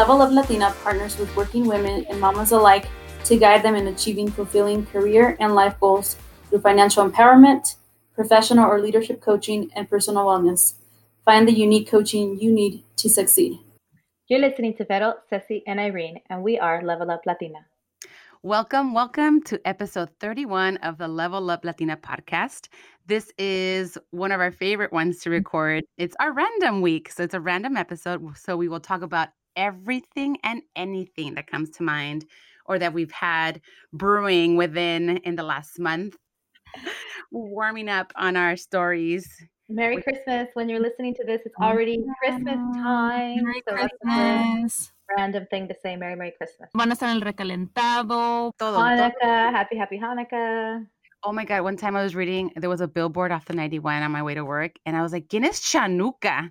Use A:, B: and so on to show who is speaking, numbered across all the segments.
A: Level Up Latina partners with working women and mamas alike to guide them in achieving fulfilling career and life goals through financial empowerment, professional or leadership coaching, and personal wellness. Find the unique coaching you need to succeed.
B: You're listening to Vero, Ceci, and Irene, and we are Level Up Latina.
C: Welcome, welcome to episode 31 of the Level Up Latina podcast. This is one of our favorite ones to record. It's our random week. So it's a random episode. So we will talk about everything and anything that comes to mind or that we've had brewing within in the last month, warming up on our stories.
B: Merry Christmas. When you're listening to this, it's already Christmas time.
D: Merry
B: so
D: Christmas.
B: random thing to say. Merry, Merry Christmas.
D: Van a estar en el recalentado.
C: Todo, todo.
B: Hanukkah. Happy, happy Hanukkah.
C: Oh my God. One time I was reading, there was a billboard off the 91 on my way to work, and I was like, Guinness Chanukah.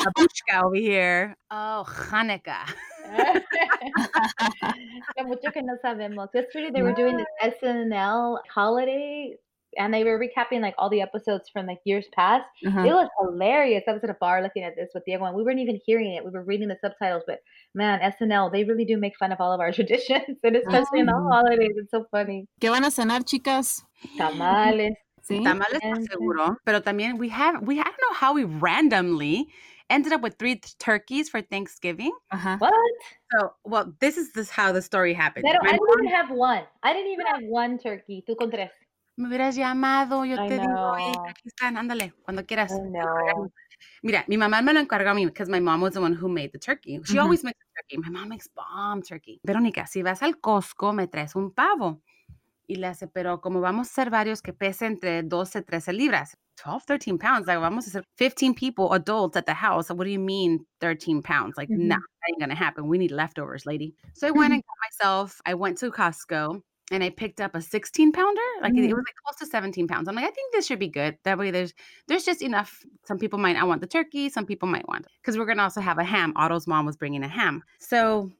C: Babushka over here. Oh, Hanukkah.
B: Mucho que no sabemos. Yesterday they were doing this SNL holiday and they were recapping like all the episodes from like years past.
D: Uh-huh.
B: It was hilarious. I was at a bar looking at this with Diego and we weren't even hearing it. We were reading the subtitles, but man, SNL, they really do make fun of all of our traditions and especially in the
D: Oh.
B: holidays. It's so funny.
D: ¿Qué van a cenar, chicas?
B: Tamales.
D: ¿Sí?
C: Tamales por seguro. Pero también we have, we, I don't know how we randomly ended up with three t- turkeys for Thanksgiving.
D: Ajá.
B: What?
C: So, well, this is this how the story happened.
B: Pero I didn't
C: mom-
B: even have one. I didn't even have one turkey. Tú con tres.
C: Me hubieras llamado, yo
B: I
C: te digo, "Hey,
B: know.
C: aquí están, ándale, cuando quieras. Mira, mi mamá me lo encargó a mí because my mom was the one who made the turkey. She always makes the turkey. My mom makes bomb turkey. Verónica, si vas al Costco, me traes un pavo. Y le hace, pero como vamos a ser varios que pese entre 12, 13 libras, 12, 13 pounds, like vamos a ser 15 people, adults at the house. What do you mean 13 pounds? Like, nah,
B: Mhm.
C: that ain't gonna happen. We need leftovers, lady. So I went and got myself, I went to Costco and I picked up a 16 pounder. Like it, it
B: Mm.
C: was like close to 17 pounds. I'm like, I think this should be good. That way there's there's just enough. Some people might I want the turkey, some people might want because we're gonna also have a ham. Otto's mom was bringing a ham. So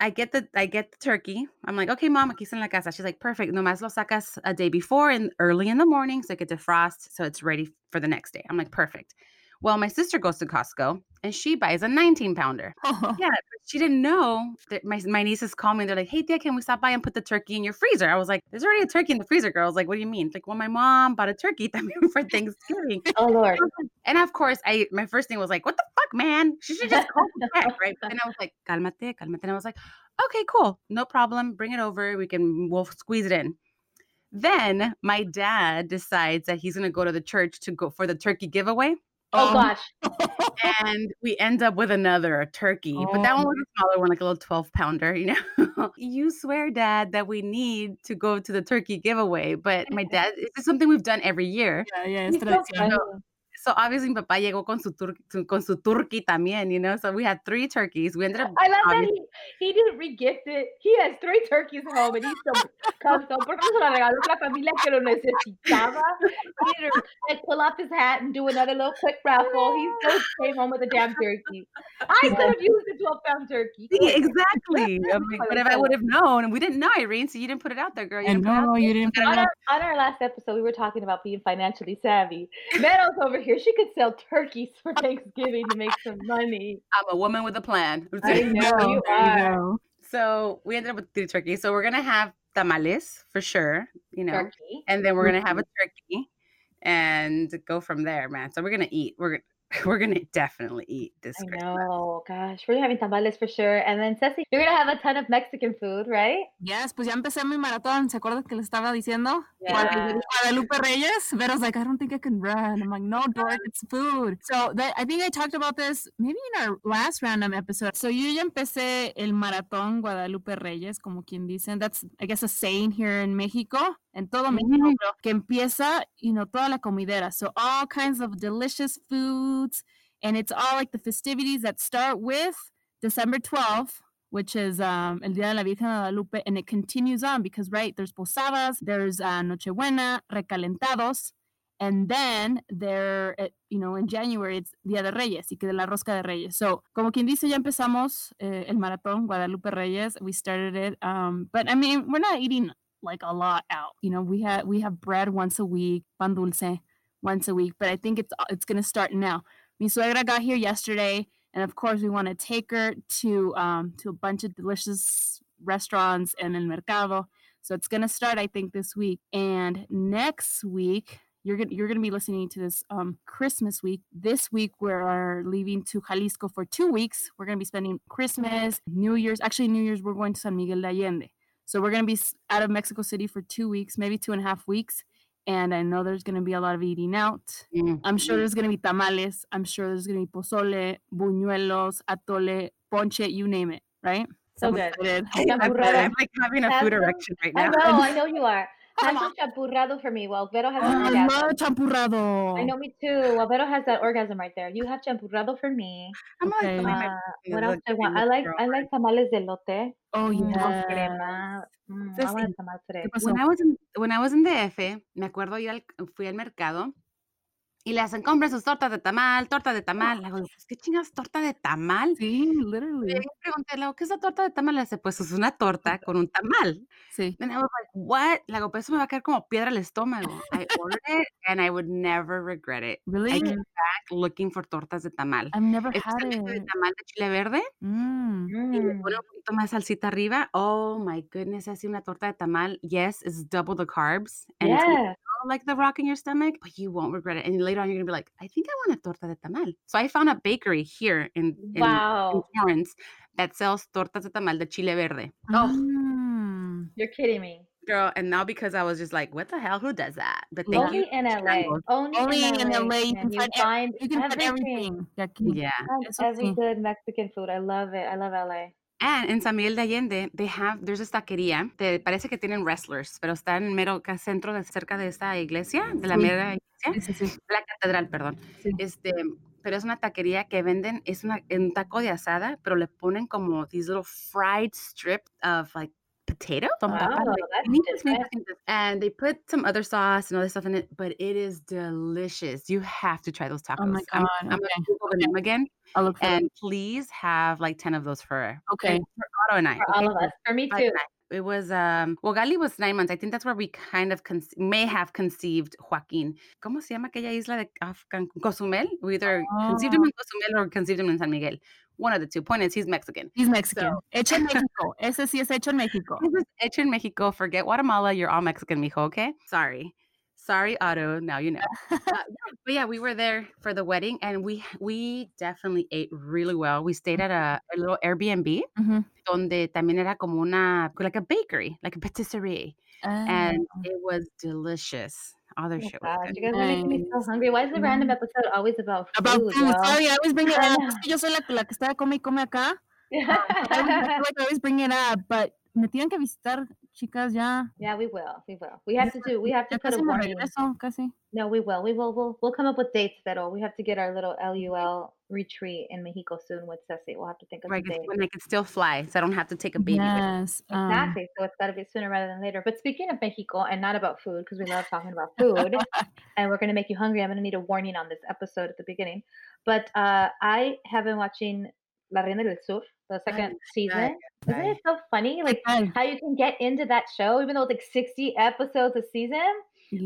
C: I get the I get the turkey. I'm like, okay, mom, aquí está en la casa. She's like, perfect. Nomás lo sacas a day before and early in the morning so it can defrost so it's ready for the next day. I'm like, perfect. Well, my sister goes to Costco and she buys a 19 pounder. Yeah, but she didn't know that my, my nieces call me and they're like, hey, Tia, can we stop by and put the turkey in your freezer? I was like, there's already a turkey in the freezer, girl. I was like, what do you mean? Like, well, my mom bought a turkey for Thanksgiving.
B: Oh, Lord.
C: And of course, I my first thing was like, what the fuck, man? She should just call me back, right? Then I was like, calmate, calmate. And I was like, okay, cool. No problem. Bring it over. We can, we'll squeeze it in. Then my dad decides that he's going to go to the church to go for the turkey giveaway.
B: Oh,
D: Um,
B: gosh.
C: And we end up with another turkey, but that one was a smaller one, like a little 12 pounder, you know? you swear, dad, that we need to go to the turkey giveaway. But my dad, this is something we've done every year.
D: Ya, ya, es
B: He's so
D: tradición.
B: funny.
C: So obviously, mi papá llegó con su, tur- su- con su turkey también, you know? So we had three turkeys. We ended up.
B: I love that he, he didn't re-gift it. He has three turkeys at home and he's so custom. Porque no se lo regaló a otra familia que lo necesitaba. He didn't like pull off his hat and do another little quick raffle. He still came home with a damn turkey. I could have used a 12 pound turkey.
C: Yeah, exactly. I mean, but if I would have known, and we didn't know, Irene, so you didn't put it out there, girl. You
D: And
C: didn't put it out
D: no,
C: there.
D: you didn't put it
B: On
D: up.
B: our, on our last episode, we were talking about being financially savvy. Meadows over here, she could sell turkeys for Thanksgiving to make some money.
C: I'm a woman with a plan.
B: I know you are.
D: go.
C: So we ended up with three turkeys. So we're gonna have tamales for sure, you know,
B: Turkey.
C: and then we're gonna have mm-hmm. a turkey and go from there, man. So we're gonna eat. We're gonna we're gonna definitely eat this
B: I
C: Christmas.
B: know, gosh, we're having tamales for sure. And then Ceci, you're gonna have a ton of Mexican food, right?
D: Yes, pues ya empecé mi maratón. ¿Se acuerdan que les estaba diciendo?
B: Yeah.
D: Guadalupe- Guadalupe Reyes. But I was like, I don't think I can run. I'm like, no, dork, it's food. So that, I think I talked about this maybe in our last random episode. So yo ya empecé el maratón Guadalupe Reyes, como quien dicen. That's, I guess, a saying here in Mexico. En todo México,
C: Mhm.
D: que empieza, you know, toda la comidera. So all kinds of delicious foods. And it's all like the festivities that start with December 12th, which is um, El Día de la Virgen de Guadalupe, and it continues on because, right, there's posadas, there's uh, Nochebuena, recalentados, and then there, eh, you know, in January it's Día de Reyes y que de la Rosca de Reyes. So, como quien dice, ya empezamos eh, el maratón Guadalupe Reyes. We started it, um, but I mean, we're not eating like a lot out. You know, we have we have bread once a week, pan dulce once a week, but I think it's it's gonna start now. Mi suegra got here yesterday and of course we want to take her to um, to a bunch of delicious restaurants and in mercado. So it's gonna start, I think, this week. And next week, you're gonna you're gonna be listening to this um, Christmas week. This week we're leaving to Jalisco for two weeks. We're gonna be spending Christmas, New Year's. Actually, New Year's we're going to San Miguel de Allende. So we're gonna be out of Mexico City for two weeks, maybe two and a half weeks. And I know there's gonna be a lot of eating out.
C: Mm.
D: I'm sure there's gonna be tamales. I'm sure there's gonna be pozole, buñuelos, atole, ponche, you name it, right?
B: So
D: I'm
B: good.
C: I, I'm, I'm like having a
B: Have
C: food erection right
B: I
C: now.
B: know, I know you are. Champurrado for me. Well, Vero has
D: Oh,
B: an
D: I
B: orgasm.
D: love champurrado.
B: I know me too. Well, Vero has that orgasm right there. You have champurrado for me.
C: I'm like,
D: Okay.
C: my-
B: Uh, what else do I want? I like. I like tamales de lote.
D: Oh
B: Mm,
D: yeah.
B: crema. Mm, I want tamal today.
C: When I was in when I was in DF, me acuerdo yo al- fui al mercado y le hacen compren sus tortas de tamal, torta de tamal. Le digo, ¿qué chingas torta de tamal?
D: Sí, literally.
C: yo pregunté, le digo, ¿qué es la torta de tamal? Le dice, pues es una torta con un tamal.
D: Sí.
C: And I was like, what? Le digo, eso me va a caer como piedra al estómago. I ordered it and I would never regret it. I
D: Really?
C: came back looking for tortas de tamal.
D: I've never
C: Este
D: had
C: es de tamal de chile verde
D: Mm.
C: y le un poquito más salsita arriba. Oh my goodness, así una torta de tamal. Yes, it's double the carbs and it's gonna feel like the rock in your stomach, but you won't regret it. And later on, you're gonna be like, I think I want a torta de tamal. So I found a bakery here in, in, in Florence that sells tortas de tamal de chile verde.
B: Oh.
D: Mm.
B: You're kidding me.
C: Girl, and now because I was just like, what the hell? Who does that? But thank
B: Only
C: you.
B: in LA. Only,
D: Only
B: in
D: in
B: LA.
D: LA you can
B: you
D: find ev-
B: find
D: You can find
B: everything.
D: everything.
C: Yeah.
B: Find
D: Eso
B: every
D: sí.
B: good Mexican food. I love it. I love LA.
C: And in San Miguel de Allende, they have, there's a taquería, te, parece que tienen wrestlers, pero está en mero centro de cerca de esta iglesia, de la
D: Sí.
C: mera iglesia,
D: Sí, sí,
C: de la catedral, perdón. Este, pero es una taquería que venden, es una, un taco de asada, pero le ponen como these little fried strips of like potato. Son
B: Wow,
C: papas,
B: that's
C: finitas,
B: different.
C: finitas, finitas. And they put some other sauce and other stuff in it, but it is delicious. You have to try those tacos.
D: Oh my
C: I'm,
D: God,
C: I'm gonna
D: okay,
C: Google the name again,
D: I'll look for it.
C: and please have like 10 of those for,
D: Okay.
C: for Otto and I.
B: For
C: okay?
B: all of us. For me
C: Five
B: too.
C: It was um well Gali was nine months. I think that's where we kind of con- may have conceived Joaquin. ¿Cómo se llama aquella isla de Can- Cozumel? We either conceived him in Cozumel or conceived him in San Miguel. One of the two. Point is he's Mexican.
D: He's Mexican.
C: So-
D: Hecho en México. Ese sí es hecho en México.
C: This is hecho en Mexico. Forget Guatemala. You're all Mexican, mijo. Okay. Sorry. Sorry, Otto. Now you know. Uh, yeah, but yeah, we were there for the wedding, and we we definitely ate really well. We stayed at a, a little Airbnb,
D: Mhm.
C: donde también era como una like a bakery, like a patisserie. and
D: Ah.
C: it was delicious. All their
B: Oh
C: shit was
B: gosh,
C: good.
B: you guys are making me so hungry. Why is the random episode always about food?
D: About food.
B: girl?
D: Sorry, I always bring it
B: I
D: up.
B: know.
D: Es que yo soy la, la que está come y come acá. I always bring it up, but me tienen que visitar, chicas, ya.
B: yeah, we will. We will. We have to do. We have to put a warning.
D: regreso, casi.
B: No, we will. We will. We'll, we'll come up with dates, Pero. We have to get our little LUL retreat in Mexico soon with Ceci. We'll have to think of
C: Right,
B: some
C: 'cause
B: dates.
C: when I could still fly, so I don't have to take a baby. with me.
D: Yes. um,
B: Exactly. So it's got to be sooner rather than later. But speaking of Mexico and not about food, because we love talking about food, and we're going to make you hungry, I'm going to need a warning on this episode at the beginning. But uh, I have been watching La Reina del Sur, the second season. Isn't it so funny? Like how you can get into that show, even though it's like 60 episodes a season.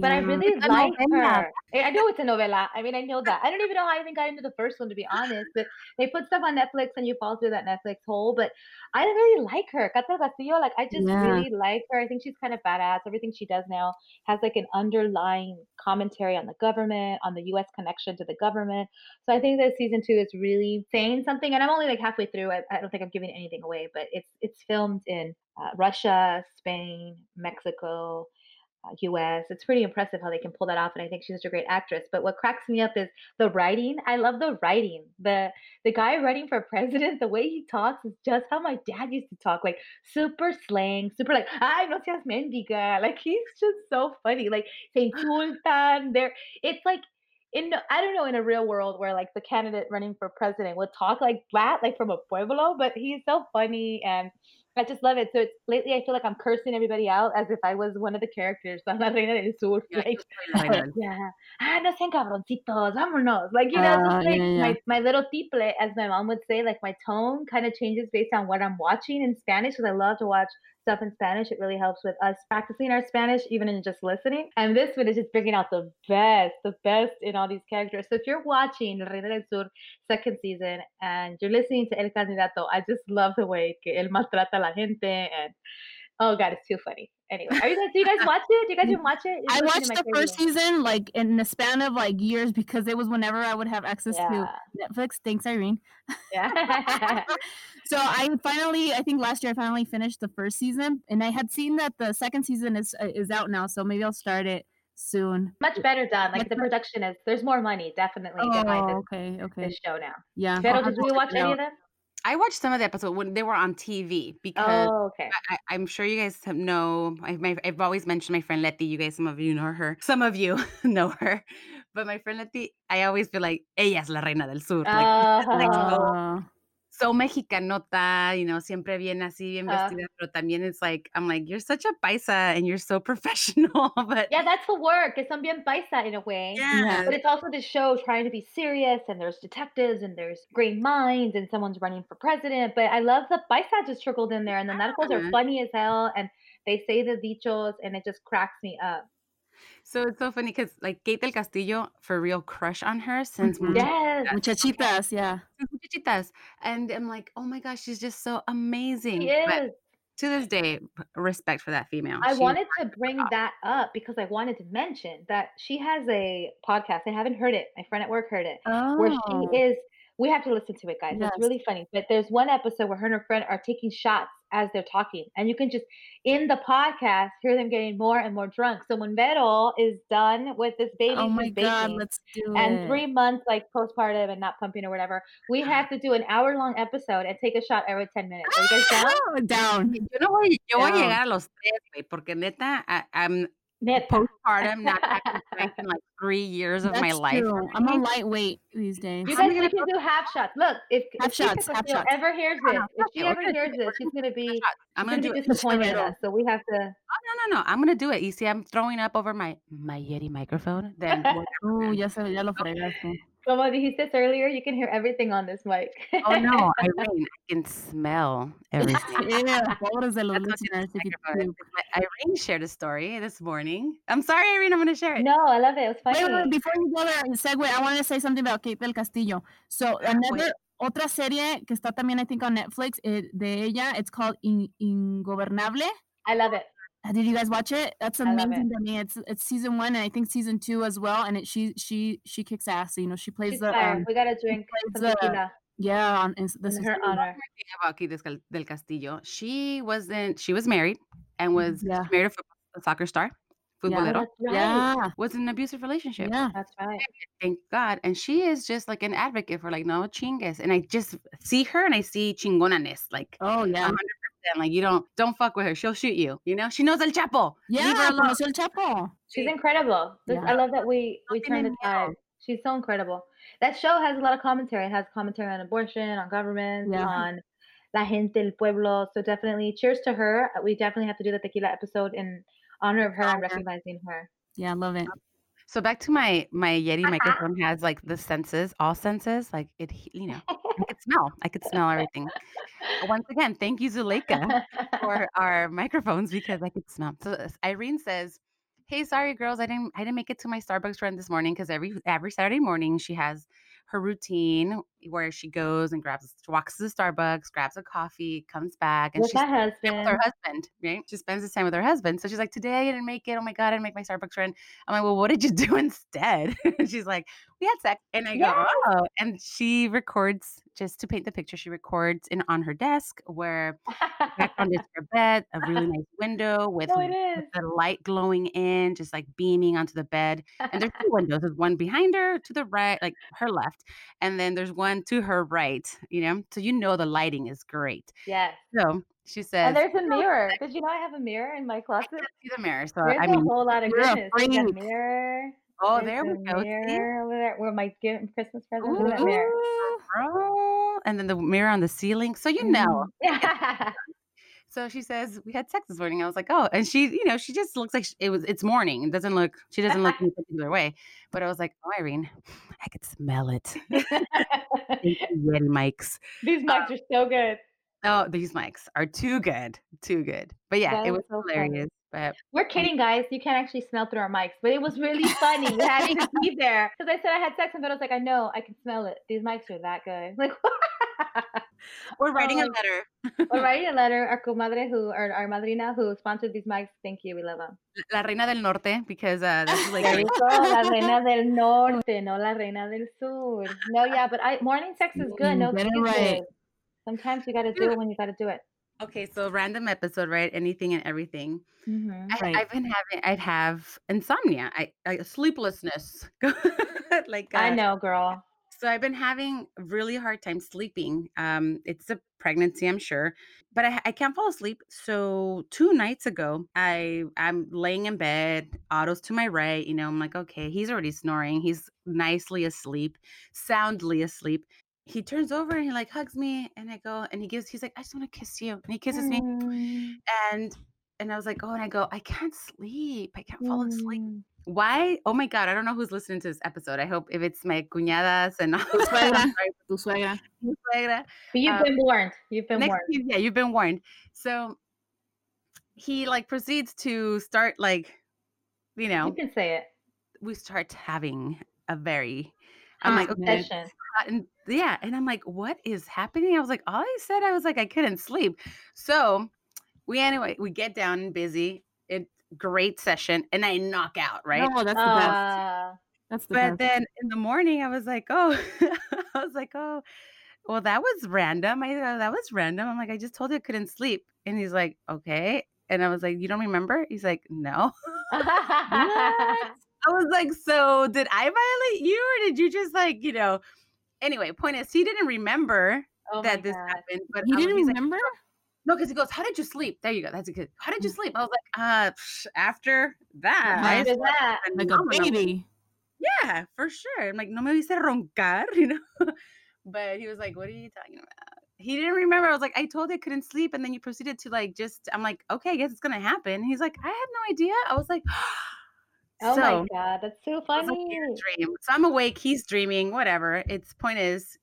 B: But I
D: yeah.
B: really
C: It's a
B: like
C: novela.
B: her. I I know it's a novela. I mean, I know that. I don't even know how I even got into the first one, to be honest. But they put stuff on Netflix and you fall through that Netflix hole. But I really like her. Cata Castillo, like, I just
D: Yeah.
B: really like her. I think she's kind of badass. Everything she does now has like an underlying commentary on the government, on the US connection to the government. So I think that season two is really saying something. And I'm only like halfway through. I, I don't think I'm giving anything away, but it's it's filmed in uh, Russia, Spain, Mexico, Uh, US. It's pretty impressive how they can pull that off, and I think she's such a great actress. But what cracks me up is the writing. I love the writing. the The guy writing for president, the way he talks is just how my dad used to talk, like super slang, super like "Ay, no seas mendiga." Like he's just so funny. Like saying "sultan." There, it's like in I don't know in a real world where like the candidate running for president would talk like that, like from a pueblo, but he's so funny and I just love it. So it's lately I feel like I'm cursing everybody out as if I was one of the characters on La Reina del Sur.
C: Yeah,
B: Like,
C: yo soy la reina del-
B: yeah. Ah, no sean cabroncitos, vámonos. Like, you know, just like
D: yeah, yeah.
B: my, my little tiple, as my mom would say, like my tone kind of changes based on what I'm watching in Spanish because I love to watch stuff in Spanish. It really helps with us practicing our Spanish, even in just listening. And this one is just bringing out the best, the best in all these characters. So if you're watching Reina del Sur second season and you're listening to El Candidato, I just love the way que él maltrata la gente and oh god, it's too funny. Anyway, are you guys? Do you guys watch it? Do you guys even watch it? It's
D: I
B: like one of
D: watched the first season like in the span of like years because it was whenever I would have access
B: Yeah.
D: to Netflix. Thanks, Irene.
B: Yeah.
D: So I finally, I think last year I finally finished the first season, and I had seen that the second season is uh, is out now. So maybe I'll start it soon.
B: Much better done. Like
D: Much
B: the production is. There's more money definitely
D: Oh,
B: this,
D: okay, okay,
B: this show now.
D: yeah. Have
B: did you watch any of them?
C: I watched some of the episodes when they were on TV because
B: Oh, okay.
C: I, I'm sure you guys have know. I, my, I've always mentioned my friend Letty. You guys, some of you know her. Some of you know her. But my friend Letty, I always feel like ella es la reina del sur. Like, ah, like,
B: Oh.
C: So, mexicanota, you know, siempre bien así, bien vestida. Pero también it's like, I'm like, you're such a paisa and you're so professional. but
B: yeah, that's the work. It's bien paisa in a way.
C: yeah,
B: But it's also the show trying to be serious, and there's detectives, and there's great minds, and someone's running for president. But I love the paisa just trickled in there, and the narcos are funny as hell, and they say the dichos, and it just cracks me up.
C: So it's so funny because like Kate del Castillo, for real, crush on her since
D: Mhm.
B: Yes,
D: muchachitas, yeah.
C: since Muchachitas. And I'm like, oh my gosh, she's just so amazing.
B: she
C: But
B: is.
C: to this day, respect for that female.
B: I
C: She-
B: wanted to bring that up because I wanted to mention that she has a podcast. I haven't heard it. My friend at work heard it. Where
D: Oh,
B: she is, we have to listen to it, guys.
D: Yes.
B: It's really funny. But there's one episode where her and her friend are taking shots as they're talking, and you can just in the podcast hear them getting more and more drunk. So when Vero is done with this baby,
D: oh my
B: she's
D: God,
B: baking,
D: let's do
B: and
D: it.
B: three months like postpartum and not pumping or whatever, we have to do an hour long episode and take a shot every 10 minutes. Are you guys ah, down?
D: Oh, down.
C: Yo no voy, yo voy a llegar a los tres, güey, porque neta, I, I'm
B: Neta.
C: postpartum, not having drank in like three years of my life.
D: true. I'm a lightweight these days.
B: You guys
C: gonna
B: can do half shots. Look, if,
D: Half
B: if Chica
D: shots, half
B: Castillo
D: shots.
B: ever hears this, if she ever hears this, she's gonna be
C: I'm gonna
B: gonna
C: do
B: be
C: it.
B: disappointed in
D: Pero-
B: us. So we have to.
C: Oh, no, no, no. I'm gonna do it. You see, I'm throwing up over my my Yeti microphone. Then
D: Oh,
C: man.
D: ya, se, ya lo fregaste.
B: Como dijiste earlier, you can hear everything on this mic.
C: oh no, Irene, I can smell everything.
D: Yeah, pobres de los listeners.
C: this
D: if you
C: microphone is.
D: do.
C: My- Irene shared a story this morning. I'm sorry, Irene. I'm gonna share it.
B: no, I love it. It was funny.
D: wait, wait, before you go there, segue, I want to say something about Kate del Castillo. So, another, otra serie que está también, I think, on Netflix eh, de ella, it's called In- Ingobernable.
B: I love it.
D: Did you guys watch it? That's
B: I love
D: amazing to me. It's it's season one and I think season two as well. And it she she she kicks ass. You know, she plays
B: She's
D: the um,
B: we gotta drink
D: the- yeah on in, this
B: in
D: is
B: her honor.
C: thing about Kate del Cal- del Castillo. She wasn't. She was married and was
D: Yeah.
C: married a, football, a soccer star, futbolero.
B: right.
D: yeah
C: Was in an abusive relationship.
D: yeah.
B: That's right.
C: Thank God. And she is just like an advocate for like no chingues. And I just see her and I see chingonanes. Like
D: Oh yeah.
C: 100%. Like you don't don't fuck with her. She'll shoot you. You know. She knows El Chapo. Leave her
D: Yeah,
C: alone.
D: conoció el Chapo.
B: She's
C: Sí.
B: incredible. This-
D: Yeah.
B: I love that we we
C: No
B: turned the
C: tiene
B: tide. She's so incredible. That show has a lot of commentary. It has commentary on abortion, on government,
D: Yeah.
B: on la gente, el pueblo. So definitely, cheers to her. We definitely have to do the tequila episode in honor of her and recognizing her.
D: Yeah, I love it.
C: So back to my my Yeti microphone has like the senses, all senses. Like it, you know, I could smell. I could smell everything. Uh, once again, thank you, Zuleika, for our microphones because I could smell. So uh, Irene says, "Hey, sorry girls, I didn't I didn't make it to my Starbucks run this morning because every every Saturday morning she has her routine where she goes and grabs walks to the Starbucks, grabs a coffee, comes back, and
B: With
C: she time with her
B: husband.
C: husband. Right? She spends this time with her husband. So she's like, "Today I didn't make it. Oh my god, I didn't make my Starbucks run." I'm like, "Well, what did you do instead?" she's like, "We had sex," and I go, "Oh," and she records just to paint the picture. She records in on her desk where background is her bed, a really nice window with,
B: no,
C: with the light glowing in, just like beaming onto the bed. And there's two windows. There's one behind her to the right, like her left, and then there's one to her right. You know, so you know the lighting is great.
B: Yeah.
C: So she says,
B: And there's a mirror. Did you know I have a mirror in my
C: I
B: closet?
C: can't see the mirror. So
B: There's
C: I
B: a
C: mean,
B: whole lot of goodness. There's a mirror.
C: oh, there we go.
B: Mirror there where my gift Christmas present is in that mirror.
C: Ooh. And then the mirror on the ceiling. So you know. Mm-hmm.
B: Yeah.
C: So she says we had sex this morning. I was like, oh, and she, you know, she just looks like she, it was. It's morning. It doesn't look. She doesn't look in a particular way. But I was like, oh, Irene, I could smell it. Yeti mics.
B: These oh mics are so good.
C: Oh, these mics are too good, too good. But yeah,
B: That
C: it was
B: so funny.
C: hilarious. But
B: We're kidding, guys. You can't actually smell through our mics, but it was really funny. We had to be there because I said I had sex, and then I was like, I know, I can smell it. These mics are that good. Like,
C: we're writing a
B: Oh,
C: letter.
B: we're writing a letter. Our comadre who, or our madrina who sponsored these mics. Thank you. We love them.
C: La Reina del Norte because uh, this is like
B: There la reina del norte, no la reina del sur. No, yeah, but I morning sex is good. No
D: get it right.
B: Sometimes you got to do it when you got to do it.
C: okay. So random episode, right? Anything and everything.
B: Mm-hmm.
C: I,
D: Right.
C: I've been having, I'd have insomnia, I, I sleeplessness. like
B: I
C: uh,
B: know, girl.
C: So I've been having a really hard time sleeping. Um, it's a pregnancy, I'm sure, but I, I can't fall asleep. So two nights ago, I I'm laying in bed, Otto's to my right. You know, I'm like, okay, he's already snoring. He's nicely asleep, soundly asleep. He turns over and he like hugs me, and I go, and he gives, he's like, I just want to kiss you, and he kisses me,
B: Mm,
C: and and I was like, oh, and I go, I can't sleep, I can't fall asleep.
B: mm.
C: Why? Oh my god, I don't know who's listening to this episode. I hope if it's my cuñadas and
D: suegra. Tu suegra.
C: suegra.
B: But you've
C: Um,
B: been warned. You've been warned.
C: week, yeah, you've been warned. So he like proceeds to start like, you know,
B: You can say it.
C: we start having a very. I'm
B: Hot
C: like, okay, and yeah, and I'm like, what is happening? I was like, all I said, I was like, I couldn't sleep. So we anyway, we get down and busy. It great session, and I knock out right.
D: No, that's the best.
B: Uh,
D: That's the
C: But
D: best.
C: then in the morning, I was like, oh, I was like, oh, well, that was random. I uh, that was random. I'm like, I just told you I couldn't sleep, and he's like, okay. And I was like, you don't remember? He's like, no. I was like, so did I violate you, or did you just like, you know? Anyway, point is, he didn't remember
B: oh
C: that this
B: God.
C: happened. But
D: He
C: I
D: didn't
C: he's like,
D: remember?
C: No, because he goes, how did you sleep? There you go. That's a good. How did you sleep? I was like, uh, psh, after that, I
B: After
C: slept
B: that,
D: Like a baby.
C: Yeah, for sure. I'm like, no me dice roncar, you know? but he was like, what are you talking about? He didn't remember. I was like, I told you I couldn't sleep. And then you proceeded to like, just, I'm like, okay, I guess it's going to happen. He's like, I had no idea. I was like,
B: oh
C: so,
B: my god, that's so
C: I
B: funny.
C: like, dream. So I'm awake. He's dreaming, whatever. Its point is,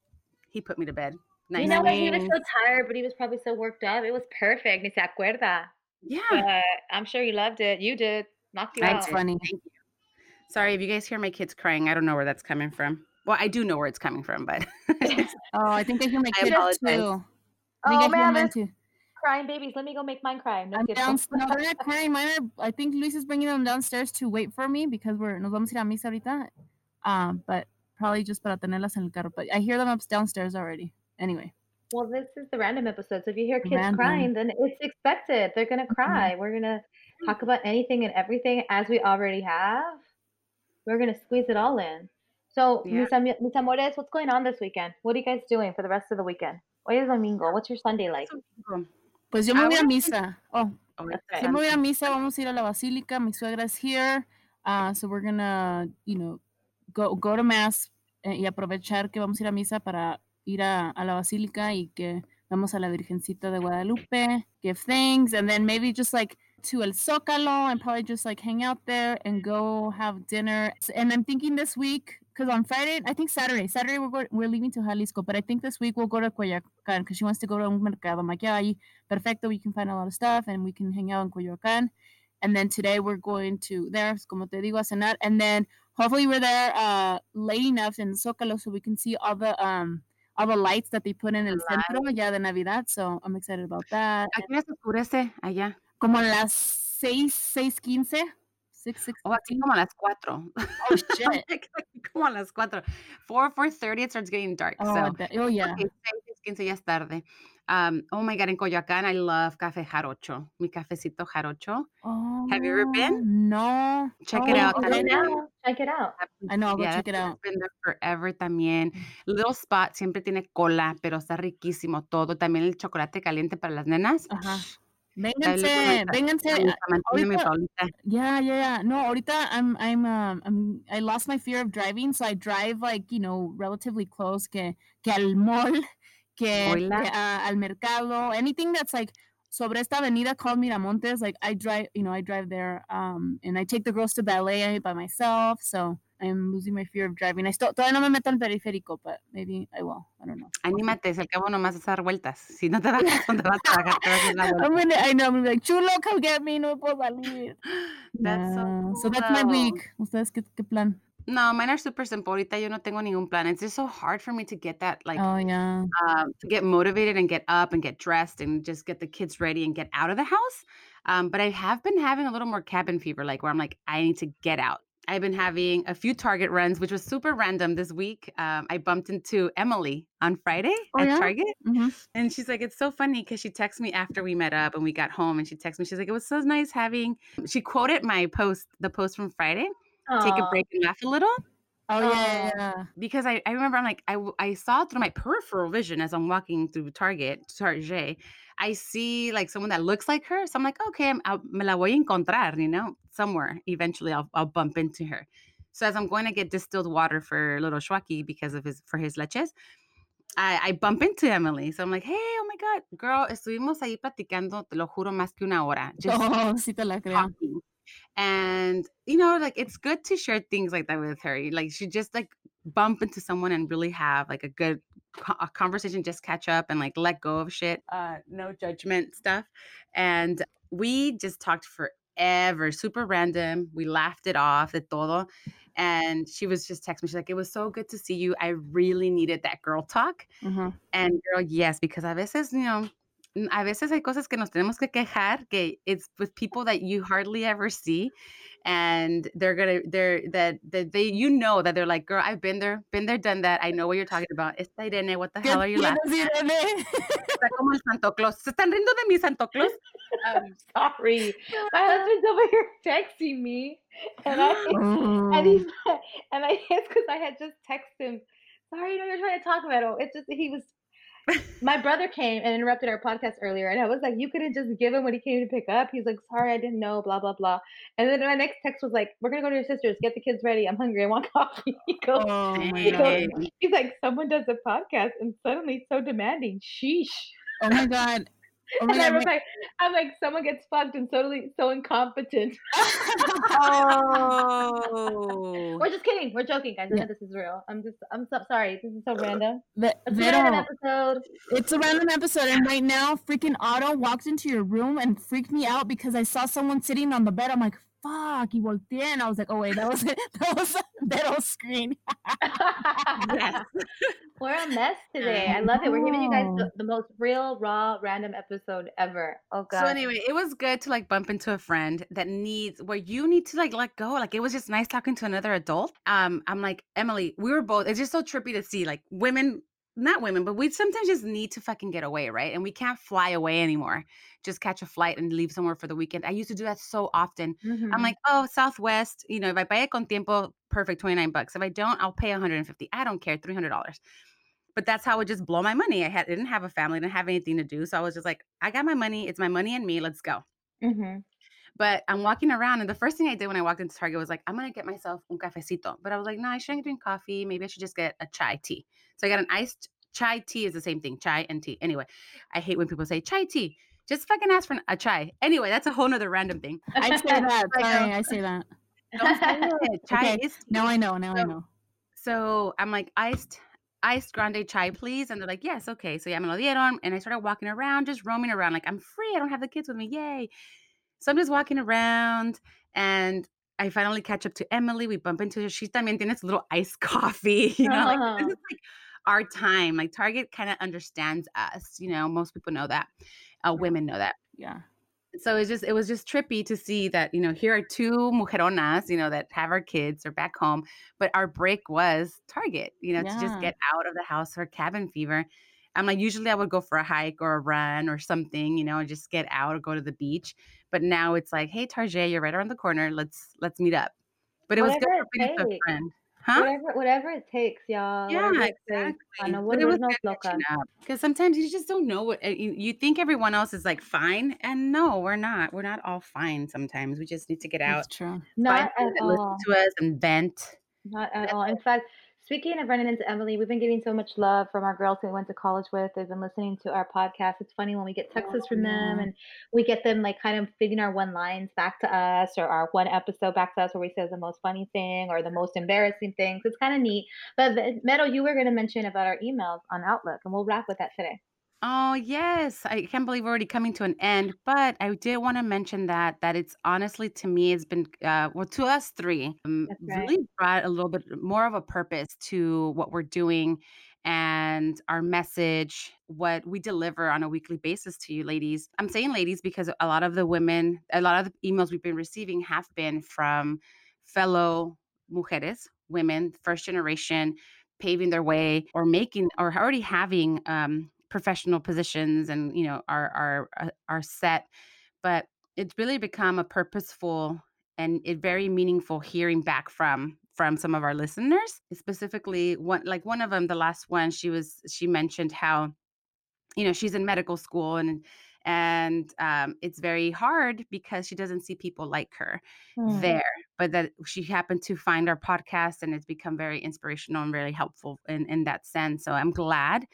C: he put me to bed. Nice.
B: You know what? He was so tired, but he was probably so worked up. It was perfect. Ni se acuerda.
C: yeah.
B: But I'm sure you loved it. You did. Knocked you
C: I
B: out.
D: That's funny.
C: Thank you. Sorry if you guys hear my kids crying. I don't know where that's coming from. Well, I do know where it's coming from, but
D: Oh, I think I hear my
C: I
D: kids too. I think
B: Oh
D: hear
B: man,
D: mine too.
B: crying babies. Let me go make mine cry. No,
D: I'm
B: kidding.
D: down. No, they're not crying. Mine are. I think Luis is bringing them downstairs to wait for me because we're nos vamos a ir a misa ahorita. Um, but probably just para tenerlas en el carro. But I hear them up downstairs already. Anyway,
B: Well, this is the random episode. So if you hear kids
D: Random.
B: crying, then it's expected. They're gonna cry. We're gonna talk about anything and everything as we already have. We're gonna squeeze it all in. So,
C: Yeah.
B: mis, ami- mis amores, what's going on this weekend? What are you guys doing for the rest of the weekend? Hoy es domingo. What's your Sunday like?
D: pues yo me voy a misa. Oh,
C: Oh,
B: Okay.
C: it's
D: yo me voy a
C: Sunday.
D: misa. Vamos a ir a la basílica. Mi suegra is here. Uh, so we're gonna, you know, go go to mass eh, y aprovechar que vamos a ir a misa para ir a, a la basílica y que vamos a la Virgencita de Guadalupe, give thanks, and then maybe just like to El Zócalo and probably just like hang out there and go have dinner. And I'm thinking this week, because on Friday, I think Saturday, Saturday we're going, we're leaving to Jalisco, but I think this week we'll go to Coyoacán because she wants to go to un mercado. I'm like, yeah, perfecto, we can find a lot of stuff and we can hang out in Coyoacán. And then today we're going to there, como te digo, a cenar. And then hopefully we're there uh, late enough in Zócalo so we can see all the um all the lights that they put in el centro ya de Navidad. So I'm excited about that.
C: ¿A qué hora se oscurece allá?
D: Como a las 6, 6, 15. 6, 6,
C: O aquí como a las 4.
D: Oh, shit.
C: como a las 4. 4, 4.30 it starts getting dark.
D: Oh,
C: so,
D: that- oh yeah.
C: okay, 6, 15 ya es tarde. Um, oh my God, in Coyoacán, I love café jarocho. Mi cafecito jarocho.
D: Oh,
C: Have you ever been?
D: No.
C: Check
D: Oh,
C: it out.
B: Go
D: okay.
C: también.
B: now. Check it out.
D: I know, I'll go
C: Yeah,
D: check it out.
C: been there forever también. Little Spot siempre tiene cola, pero está riquísimo todo. También el chocolate caliente para las nenas.
D: Ajá.
C: Dale,
D: Vénganse, vénganse.
C: ahorita.
D: Yeah, yeah, yeah. No, ahorita I'm I'm um I'm I lost my fear of driving, so I drive like, you know, relatively close que que al mall, que, que, ah, al mercado, anything that's like sobre esta avenida called Miramontes. Like I drive, you know, I drive there, um, and I take the girls to ballet by myself. So I'm losing my fear of driving. I still todavía no me meto al periférico, but maybe I will. I don't know.
C: Anímate, al cabo nomás es dar vueltas. Si no te bajas, ¿dónde vas a bajar? Te vas a la
D: I'm gonna, I know. I'm gonna be like, chulo, come get me. No puedo salir.
C: That's so cool,
D: so that's my week. ¿Ustedes qué, qué plan?
C: No, mine are super simple. Ahorita yo no tengo ningún plan. It's just so hard for me to get that, like,
D: oh yeah.
C: um, to get motivated and get up and get dressed and just get the kids ready and get out of the house. Um, but I have been having a little more cabin fever, like where I'm like, I need to get out. I've been having a few Target runs, which was super random this week. Um, I bumped into Emily on Friday
D: Oh,
C: at
D: yeah?
C: Target.
D: hmm
C: And she's like, it's so funny because she texted me after we met up and we got home and she texted me, she's like, it was so nice having, she quoted my post, the post from Friday, take a break and laugh a little
D: Oh yeah,
B: Oh.
D: yeah, yeah.
C: because I, I remember I'm like I I saw through my peripheral vision as I'm walking through Target Target I see like someone that looks like her so I'm like okay I'm, I'll, me la voy a encontrar you know somewhere eventually I'll, I'll bump into her so as I'm going to get distilled water for little Shwaki because of his for his leches I, I bump into Emily so I'm like hey oh my god girl estuvimos ahí platicando te lo juro más que una hora just
D: Oh, sí te la creo.
C: talking. And you know, like it's good to share things like that with her. Like she just like bump into someone and really have like a good co- a conversation, just catch up and like let go of shit, uh, no judgment stuff. And we just talked forever, super random. We laughed it off, de todo. And she was just texting me. She's like, "It was so good to see you. I really needed that girl talk."
D: Uh-huh.
C: And girl, yes, because a veces, you know, a veces hay cosas que nos tenemos que quejar que it's with people that you hardly ever see and they're gonna they're that that they you know that they're like girl I've been there been there done that I know what you're talking about esta Irene what the hell are you laughing
D: Irene?
C: Está como el Santo Claus se están riendo de mi Santo Claus um,
B: Sorry. My husband's over here texting me. And I and he's and I it's because I had just texted him. Sorry, you know you're trying to talk about it. It's just he was my brother came and interrupted our podcast earlier, and I was like, "You couldn't just give him what he came to pick up." He's like, "Sorry, I didn't know." Blah blah blah. And then my next text was like, "We're gonna go to your sister's. Get the kids ready. I'm hungry. I want coffee." He goes,
D: Oh my
B: He goes-
D: god.
B: "He's like, someone does a podcast, and suddenly so demanding. Sheesh."
D: Oh my god. Oh my
B: And I
D: god.
B: was like, I'm like, someone gets fucked and totally so incompetent.
C: oh
B: We're just kidding. We're joking, guys. None
D: Yeah.
B: of this is real. I'm just, I'm so sorry. This is so uh, random.
D: Ve-
B: It's a random episode.
D: it's a random episode, and right now, freaking Otto walked into your room and freaked me out because I saw someone sitting on the bed. I'm like, fuck, he volteé, and I was like, oh wait, that was it. That was Vero's screen.
C: yes
B: We're a mess today. I love it. We're giving you guys the, the most real, raw, random episode ever. Oh god.
C: So anyway, it was good to like bump into a friend that needs where you need to like let go. Like it was just nice talking to another adult. Um, I'm like Emily, we were both. It's just so trippy to see like women, not women, but we sometimes just need to fucking get away, right? And we can't fly away anymore. Just catch a flight and leave somewhere for the weekend. I used to do that so often.
B: Mhm.
C: I'm like, oh, Southwest. You know, if I buy it con tiempo, perfect, twenty nine bucks. If I don't, I'll pay 150. I don't care, three hundred dollars. But that's how I would just blow my money. I had didn't have a family, didn't have anything to do, so I was just like, I got my money. It's my money and me. Let's go.
B: Mhm.
C: But I'm walking around, and the first thing I did when I walked into Target was like, I'm gonna get myself un cafecito. But I was like, no, I shouldn't drink coffee. Maybe I should just get a chai tea. So I got an iced chai tea is the same thing, chai and tea. Anyway, I hate when people say chai tea. Just fucking ask for a chai. Anyway, that's a whole nother random thing.
D: I say that. Sorry, um, I say that.
C: Don't say it. Chai
D: Okay,
C: is tea.
D: Now I know. Now I know.
C: So I'm like, iced, iced grande chai, please. And they're like, yes, okay. So yeah, me lo dieron. And I started walking around, just roaming around. Like, I'm free. I don't have the kids with me. Yay. So I'm just walking around and I finally catch up to Emily. We bump into her. She también tiene su little iced coffee. You know, like
B: Uh-huh.
C: this is like our time. Like Target kind of understands us. You know, most people know that. Uh, women know that
D: Yeah.
C: so it's just it was just trippy to see that you know here are two mujeronas you know that have our kids or back home but our break was target you know to just get out of the house for cabin fever i'm like usually i would go for a hike or a run or something you know and just get out or go to the beach but now it's like hey Tarjay, you're right around the corner let's let's meet up but it was good
B: Whatever
C: for
B: it
C: a friend huh
B: Whatever, whatever it takes, y'all.
C: yeah,
B: Whatever it
C: exactly.
B: I know
C: But it was
B: no
C: good catching up because sometimes you just don't know what uh, you, you think everyone else is like fine, and no, we're not. We're not all fine. Sometimes we just need to get out,
D: That's true.
B: Not at
C: listen
B: all.
C: to us, and vent.
B: Not at all. In fact, Speaking of running into Emily, we've been getting so much love from our girls who we went to college with. They've been listening to our podcast. It's funny when we get texts from them and we get them like kind of feeding our one lines back to us or our one episode back to us where we say the most funny thing or the most embarrassing things. It's kind of neat. But Meadow, you were going to mention about our emails on Outlook, and we'll wrap with that today.
C: Oh, yes. I can't believe we're already coming to an end, but I did want to mention that that it's honestly to me it's been uh well to us three um,
B: right.
C: really brought a little bit more of a purpose to what we're doing and our message, what we deliver on a weekly basis to you ladies. I'm saying ladies because a lot of the women, a lot of the emails we've been receiving have been from fellow mujeres, women, first generation, paving their way or making or already having um professional positions and you know are are are set but it's really become a purposeful and it very meaningful hearing back from from some of our listeners specifically one like one of them the last one she was she mentioned how you know she's in medical school and and um, it's very hard because she doesn't see people like her
B: Hmm.
C: there but that she happened to find our podcast and it's become very inspirational and really helpful in in that sense so i'm glad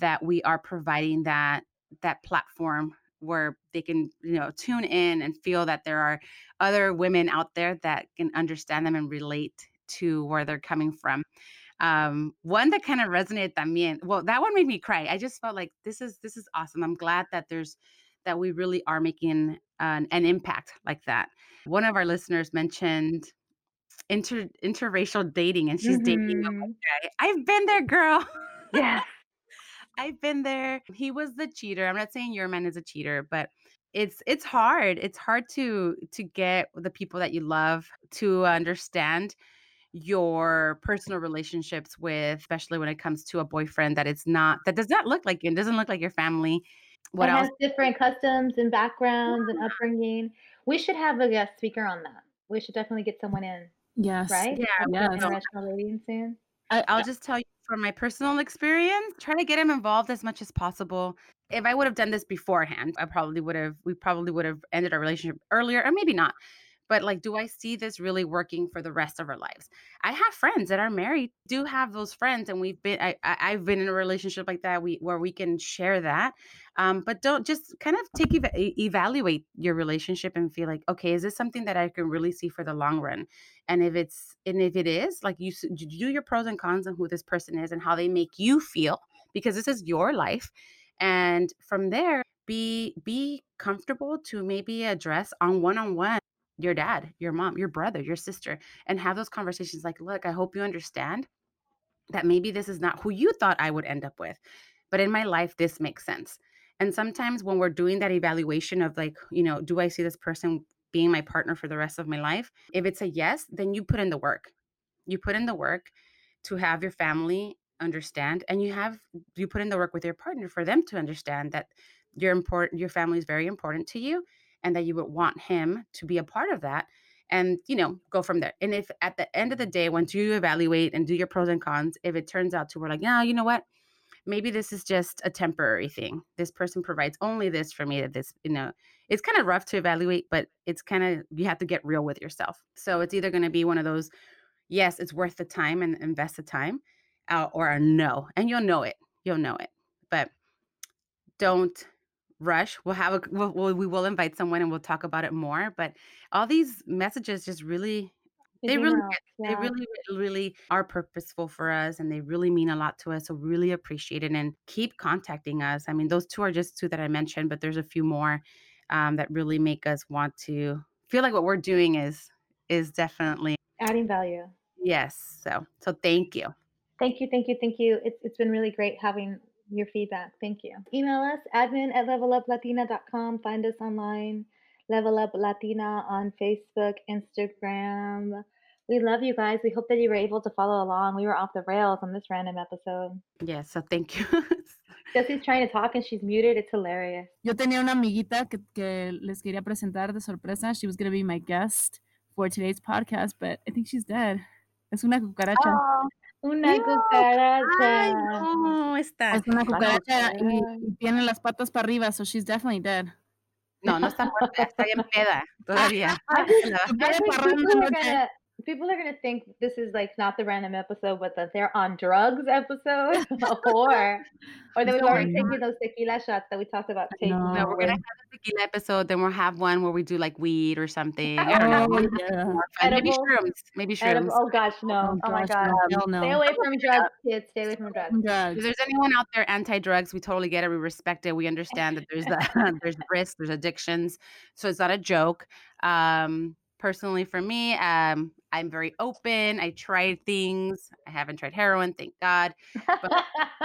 C: that we are providing that that platform where they can you know tune in and feel that there are other women out there that can understand them and relate to where they're coming from. Um one that kind of resonated también well that one made me cry. I just felt like this is this is awesome. I'm glad that there's that we really are making an, an impact like that. One of our listeners mentioned inter interracial dating and she's dating a
B: Mhm.
C: guy. I've been there girl.
B: Yes.
C: I've been there. He was the cheater. I'm not saying your man is a cheater, but it's it's hard. It's hard to to get the people that you love to understand your personal relationships with, especially when it comes to a boyfriend that it's not that does not look like you and doesn't look like your family. What
B: That
C: else?
B: has different customs and backgrounds and upbringing. We should have a guest speaker on that. We should definitely get someone in,
D: Yes.
B: right?
C: Yeah,
D: Yes.
B: International dating soon.
C: I'll just tell you from my personal experience, try to get him involved as much as possible. If I would have done this beforehand, I probably would have, we probably would have ended our relationship earlier, or maybe not. But like, do I see this really working for the rest of our lives? I have friends that are married, do have those friends, and we've been, I, I, I've been in a relationship like that, we where we can share that. Um, but don't just kind of take eva- e- evaluate your relationship and feel like, okay, is this something that I can really see for the long run? and if it's and if it is like you, you do your pros and cons on who this person is and how they make you feel because this is your life and from there be be comfortable to maybe address on one-on-one your dad your mom your brother your sister and have those conversations like look i hope you understand that maybe this is not who you thought i would end up with but in my life this makes sense. And sometimes when we're doing that evaluation of like you know do i see this person being my partner for the rest of my life? If it's a yes then you put in the work. You put in the work to have your family understand and you have you put in the work with your partner for them to understand that your important your family is very important to you and that you would want him to be a part of that and you know go from there. And if at the end of the day once you evaluate and do your pros and cons if it turns out to we're like yeah you know what? Maybe this is just a temporary thing. This person provides only this for me that this you know it's kind of rough to evaluate but it's kind of you have to get real with yourself. So it's either going to be one of those yes it's worth the time and invest the time uh, or a no and you'll know it. You'll know it. But don't rush we'll have a we'll, we'll, we will invite someone and we'll talk about it more but all these messages just really they really
B: emails,
C: they really really are purposeful for us and they really mean a lot to us so really appreciate it and keep contacting us i mean those two are just two that i mentioned but there's a few more um, that really make us want to feel like what we're doing is is definitely
B: adding value.
C: yes so so thank you
B: Thank you, thank you, thank you. It's it's been really great having your feedback. Thank you. Email us admin at leveluplatina.com. Find us online, Level Up Latina on Facebook, Instagram. We love you guys. We hope that you were able to follow along. We were off the rails on this random episode.
C: yes so thank you
B: Jesse's trying to talk and she's muted. It's hilarious.
D: Yo tenía una amiguita que, que les quería presentar de sorpresa. She was going to be my guest for today's podcast, but I think she's dead. Es una cucaracha.
B: Una
C: No.
B: cucaracha.
C: Ay, no, está.
D: Es una cucaracha y, tiene las patas para arriba, so she's definitely dead.
C: No, no está muerta, está bien peda todavía.
D: Se puede
B: I think
D: parrar
B: people are gonna people are gonna think this is like not the random episode, but that they're on drugs episode, or or they were
D: No,
B: already
D: we're
B: taking those tequila shots that we talked about taking.
D: No.
C: No, we're gonna have a tequila episode, then we'll have one where we do like weed or something. I don't know.
D: Oh, yeah.
C: More fun. Maybe shrooms. Maybe
B: Edible-
C: shrooms.
B: Oh gosh, no! Oh, my
D: gosh,
B: god!
D: no, no.
B: Stay away from drugs, kids. Stay away from drugs.
C: If there's anyone out there anti-drugs, we totally get it. We respect it. We understand that there's the there's risks, there's addictions, so it's not a joke. Um, personally, for me, um, I'm very open. I try things. I haven't tried heroin, thank God,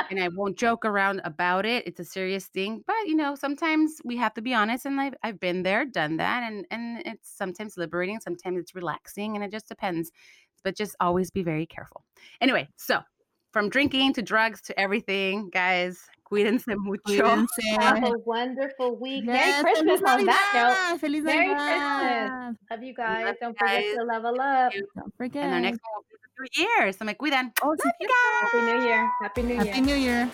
C: and I won't joke around about it. It's a serious thing, but you know, sometimes we have to be honest. And I've I've been there, done that, and and it's sometimes liberating, sometimes it's relaxing, and it just depends. But just always be very careful. Anyway, so from drinking to drugs to everything, guys, cuídense mucho.
D: Cuídense.
B: Have a wonderful week.
D: Yes,
B: Merry Christmas on that note.
D: Feliz
B: Merry
D: Navidad.
B: Love you guys.
C: Love
B: Don't
C: you
B: forget
C: guys.
B: to level up.
D: Don't forget.
C: And our next one will be the new year. So me cuidan.
D: Oh, sí,
B: Happy New Year. Happy New Year.
D: Happy
B: Year.
D: New Year.